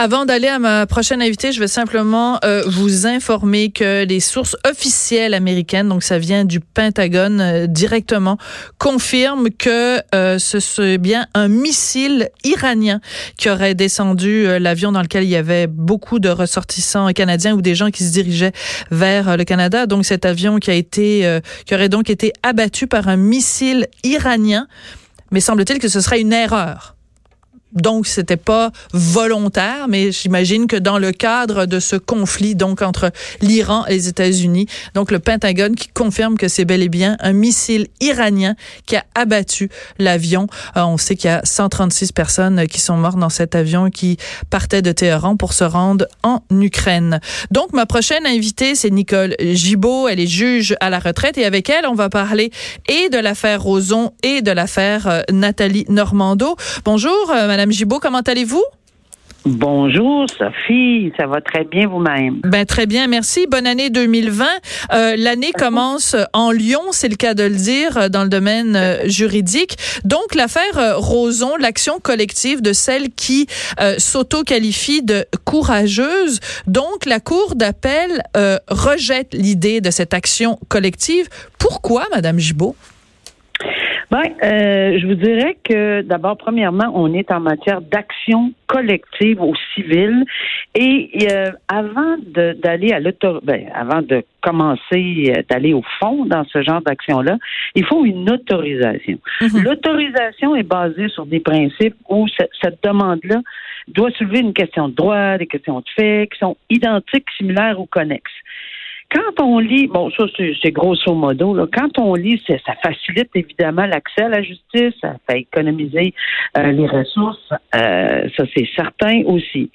Avant d'aller à ma prochaine invitée, je vais simplement euh, vous informer que les sources officielles américaines, donc ça vient du Pentagone euh, directement, confirment que euh, ce c'est bien un missile iranien qui aurait descendu l'avion dans lequel il y avait beaucoup de ressortissants canadiens ou des gens qui se dirigeaient vers le Canada. Donc cet avion qui a été, qui aurait donc été abattu par un missile iranien. Mais semble-t-il que ce serait une erreur. Donc, c'était pas volontaire, mais j'imagine que dans le cadre de ce conflit, donc entre l'Iran et les États-Unis, donc le Pentagone qui confirme que c'est bel et bien un missile iranien qui a abattu l'avion. Euh, on sait qu'il y a 136 personnes qui sont mortes dans cet avion qui partait de Téhéran pour se rendre en Ukraine. Donc, ma prochaine invitée, c'est Nicole Gibault. Elle est juge à la retraite et avec elle, on va parler et de l'affaire Roson et de l'affaire euh, Nathalie Normando. Bonjour, euh, Madame Gibault, comment allez-vous? Bonjour Sophie, ça va très bien vous-même? Ben très bien, merci. Bonne année 2020. Euh, l'année commence en Lyon, c'est le cas de le dire dans le domaine euh, juridique. Donc l'affaire euh, Roson, l'action collective de celle qui s'auto-qualifie de courageuse. Donc la cour d'appel rejette l'idée de cette action collective. Pourquoi, Madame Gibault? Ben, euh, je vous dirais que d'abord, premièrement, on est en matière d'action collective au civil et euh, avant d'aller à l'autorité, ben, avant de commencer euh, d'aller au fond dans ce genre d'action-là, il faut une autorisation. Mhm. L'autorisation est basée sur des principes où cette demande-là doit soulever une question de droit, des questions de fait qui sont identiques, similaires ou connexes. Quand on lit, bon, ça c'est grosso modo, là, quand on lit, ça facilite évidemment l'accès à la justice, ça fait économiser euh, les ressources, euh, ça c'est certain aussi.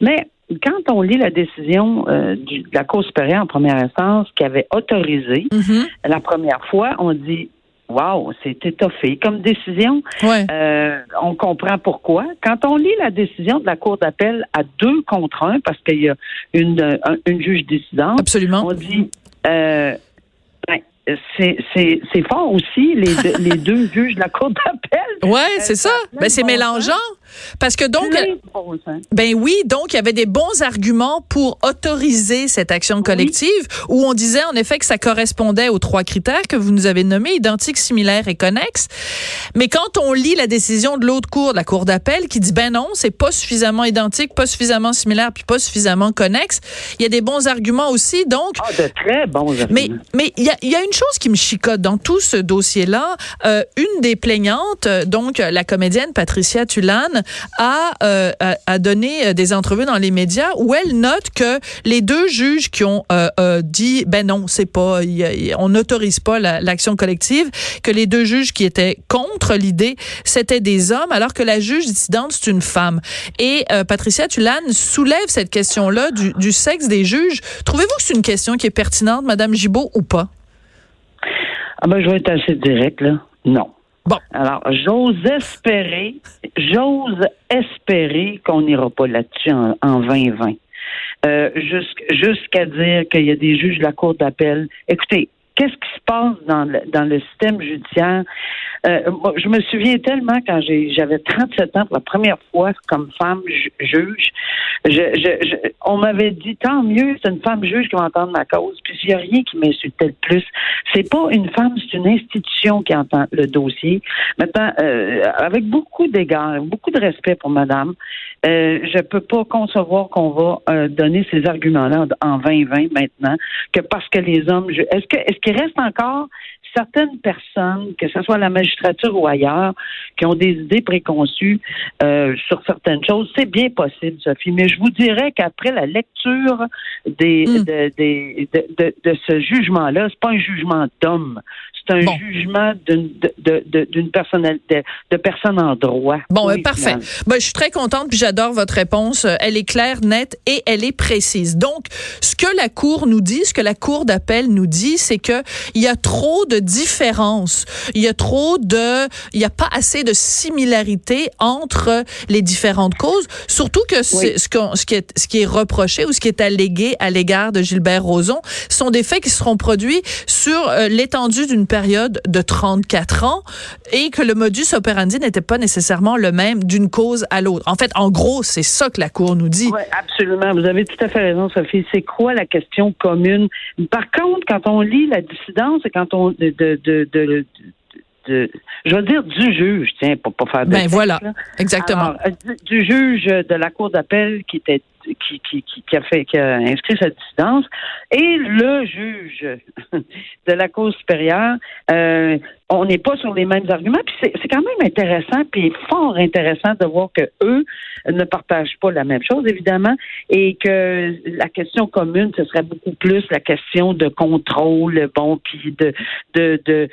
Mais quand on lit la décision euh, de la Cour supérieure en première instance qui avait autorisé mm-hmm. la première fois, on dit Wow, c'est étoffé comme décision. Euh, on comprend pourquoi. Quand on lit la décision de la Cour d'appel à deux contre un, parce qu'il y a une, une juge décidante, Absolument. on dit euh, ben, c'est fort aussi, les, deux, les deux juges de la Cour d'appel. Oui, c'est ça. Ben, c'est mélangeant. Parce que donc, ben oui, donc il y avait des bons arguments pour autoriser cette action collective où on disait en effet que ça correspondait aux trois critères que vous nous avez nommés, identiques, similaires et connexes. Mais quand on lit la décision de l'autre cour, de la cour d'appel, qui dit ben non, c'est pas suffisamment identique, pas suffisamment similaire, puis pas suffisamment connexe, il y a des bons arguments aussi. Donc, ah, de très bons arguments. Mais mais il y a, y a, une chose qui me chicote dans tout ce dossier-là. Euh, une des plaignantes, donc la comédienne Patricia Tulane, euh, a, a, donné euh, des entrevues dans les médias où elle note que les deux juges qui ont euh, dit ben non, c'est pas, on n'autorise pas l'action collective, que les deux juges qui étaient contre l'idée, c'était des hommes, alors que la juge dissidente c'est une femme. Et Patricia Tulane soulève cette question-là du, du sexe des juges. Trouvez-vous que c'est une question qui est pertinente, Madame Gibault, ou pas? Ah ben, je vais être assez direct, là. Non. Bon. Alors, j'ose espérer, j'ose espérer qu'on n'ira pas là-dessus en, 2020. Euh, jusqu'à dire qu'il y a des juges de la Cour d'appel. Écoutez, qu'est-ce qui se passe dans le, dans le système judiciaire? Euh, je me souviens tellement quand j'avais 37 ans pour la première fois comme femme juge, je, on m'avait dit tant mieux, c'est une femme juge qui va entendre ma cause. Puis il n'y a rien qui m'insultait le plus. C'est pas une femme, c'est une institution qui entend le dossier. Maintenant, euh, avec beaucoup d'égards, beaucoup de respect pour Madame, euh, je peux pas concevoir qu'on va euh, donner ces arguments-là en 2020 maintenant que parce que les hommes, est-ce que est-ce qu'il reste encore certaines personnes, que ce soit la magistrature ou ailleurs, qui ont des idées préconçues euh, sur certaines choses. C'est bien possible, Sophie, mais je vous dirais qu'après la lecture des, de, de, de, ce jugement-là, c'est pas un jugement d'homme, c'est un jugement d'une d'une personnalité de personne en droit. Bon, euh, parfait. Ben, je suis très contente puis j'adore votre réponse. Elle est claire, nette et elle est précise. Donc, ce que la cour nous dit, ce que la cour d'appel nous dit, c'est que il y a trop de différences. Il y a trop de, il y a pas assez de similarité entre les différentes causes. Surtout que ce, ce, qui est, ce qui est reproché ou ce qui est allégué à l'égard de Gilbert Rozon sont des faits qui seront produits sur euh, l'étendue d'une période de 34 ans et que le modus operandi n'était pas nécessairement le même d'une cause à l'autre. En fait, en gros, c'est ça que la Cour nous dit. Oui, absolument. Vous avez tout à fait raison, Sophie. C'est quoi la question commune? Par contre, quand on lit la dissidence et quand on de, de, de, de je veux dire du juge, tiens, pour pas faire de Ben voilà, exactement. Euh, du, juge de la cour d'appel qui était qui, qui, qui, a fait qui a inscrit sa dissidence et le juge de la Cour supérieure, euh, on n'est pas sur les mêmes arguments. Puis c'est quand même intéressant, puis fort intéressant de voir que eux ne partagent pas la même chose, évidemment, et que la question commune, ce serait beaucoup plus la question de contrôle, bon, puis de, de, de,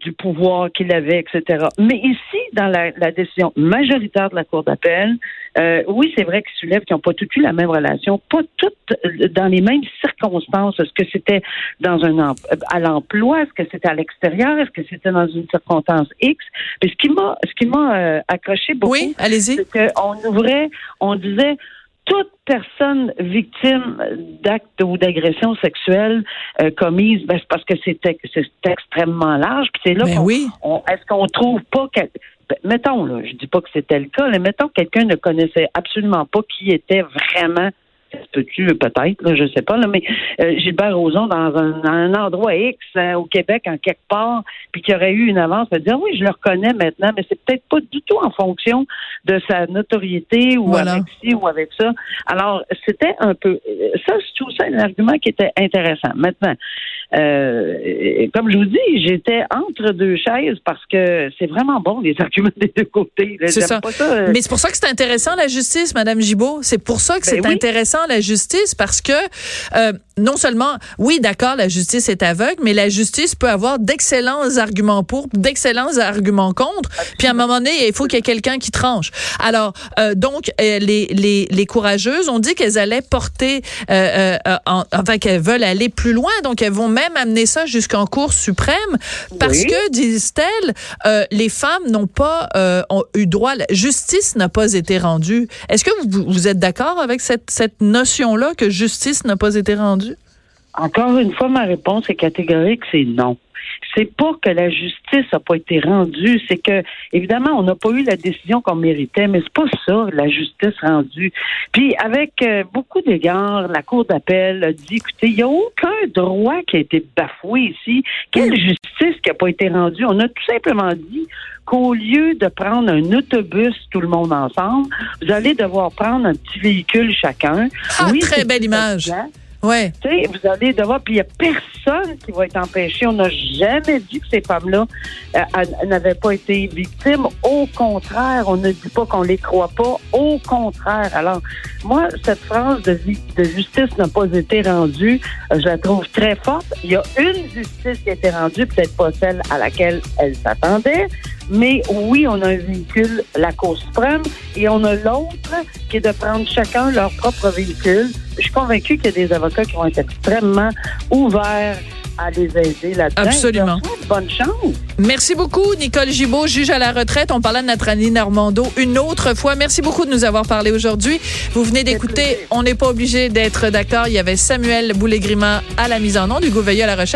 du pouvoir qu'il avait, etc. Mais ici, dans la, décision majoritaire de la Cour d'appel, euh, oui, c'est vrai qu'ils soulèvent qu'ils n'ont pas toutes eu la même relation, pas toutes dans les mêmes circonstances. Est-ce que c'était dans un à l'emploi, est-ce que c'était à l'extérieur, est-ce que c'était dans une circonstance X? Mais ce qui m'a ce qui m'a euh, accroché beaucoup, oui, c'est qu'on ouvrait, on disait toute personne victime d'actes ou d'agressions sexuelles euh, commises, ben, c'est parce que c'est extrêmement large. Puis c'est là ben oui. est-ce qu'on trouve pas mettons là, je dis pas que c'était le cas, mais mettons que quelqu'un ne connaissait absolument pas qui était vraiment peux-tu peut-être, je sais pas, là, mais euh, Gilbert Rozon dans un, endroit X euh, au Québec, en quelque part, puis qui aurait eu une avance, va dire oui, je le reconnais maintenant, mais c'est peut-être pas du tout en fonction de sa notoriété ou avec ci ou avec ça. Alors, c'était un peu ça, c'est tout ça un argument qui était intéressant. Maintenant, euh, comme je vous dis, j'étais entre deux chaises parce que c'est vraiment bon les arguments des deux côtés. C'est ça. Mais c'est pour ça que c'est intéressant la justice, Madame Gibault. C'est pour ça que ben c'est intéressant la justice parce que euh, non seulement, oui, d'accord, la justice est aveugle, mais la justice peut avoir d'excellents arguments pour, d'excellents arguments contre. Puis à un moment donné, il faut qu'il y ait quelqu'un qui tranche. Alors, euh, donc, euh, les, les, les courageuses ont dit qu'elles allaient porter, euh, enfin, qu'elles veulent aller plus loin. Donc, elles vont même amener ça jusqu'en Cour suprême parce que, disent-elles, les femmes n'ont pas ont eu droit, la justice n'a pas été rendue. Est-ce que vous, vous êtes d'accord avec cette, cette que justice n'a pas été rendue? Encore une fois, ma réponse est catégorique, c'est non. C'est pas que la justice n'a pas été rendue, c'est que évidemment on n'a pas eu la décision qu'on méritait, mais c'est pas ça la justice rendue. Puis avec euh, beaucoup d'égards, la cour d'appel a dit écoutez, il n'y a aucun droit qui a été bafoué ici. Quelle justice qui n'a pas été rendue? On a tout simplement dit qu'au lieu de prendre un autobus tout le monde ensemble, vous allez devoir prendre un petit véhicule chacun. Ah, oui, très belle image. Ouais. Tu sais, vous allez devoir, puis il n'y a personne qui va être empêché. On n'a jamais dit que ces femmes-là euh, n'avaient pas été victimes. Au contraire, on ne dit pas qu'on les croit pas. Au contraire. Alors, moi, cette phrase de, de justice n'a pas été rendue, euh, je la trouve très forte. Il y a une justice qui a été rendue, peut-être pas celle à laquelle elle s'attendait, mais oui, on a un véhicule, la Cour suprême, et on a l'autre qui est de prendre chacun leur propre véhicule. Je suis convaincue qu'il y a des avocats qui vont être extrêmement ouverts à les aider là-dedans. Absolument. Bonne chance. Merci beaucoup, Nicole Gibault, juge à la retraite. On parlait de notre Annie Normando une autre fois. Merci beaucoup de nous avoir parlé aujourd'hui. Vous venez d'écouter On n'est pas obligé d'être d'accord. Il y avait Samuel Boulay-Grima à la mise en nom, du Veilleux à la recherche.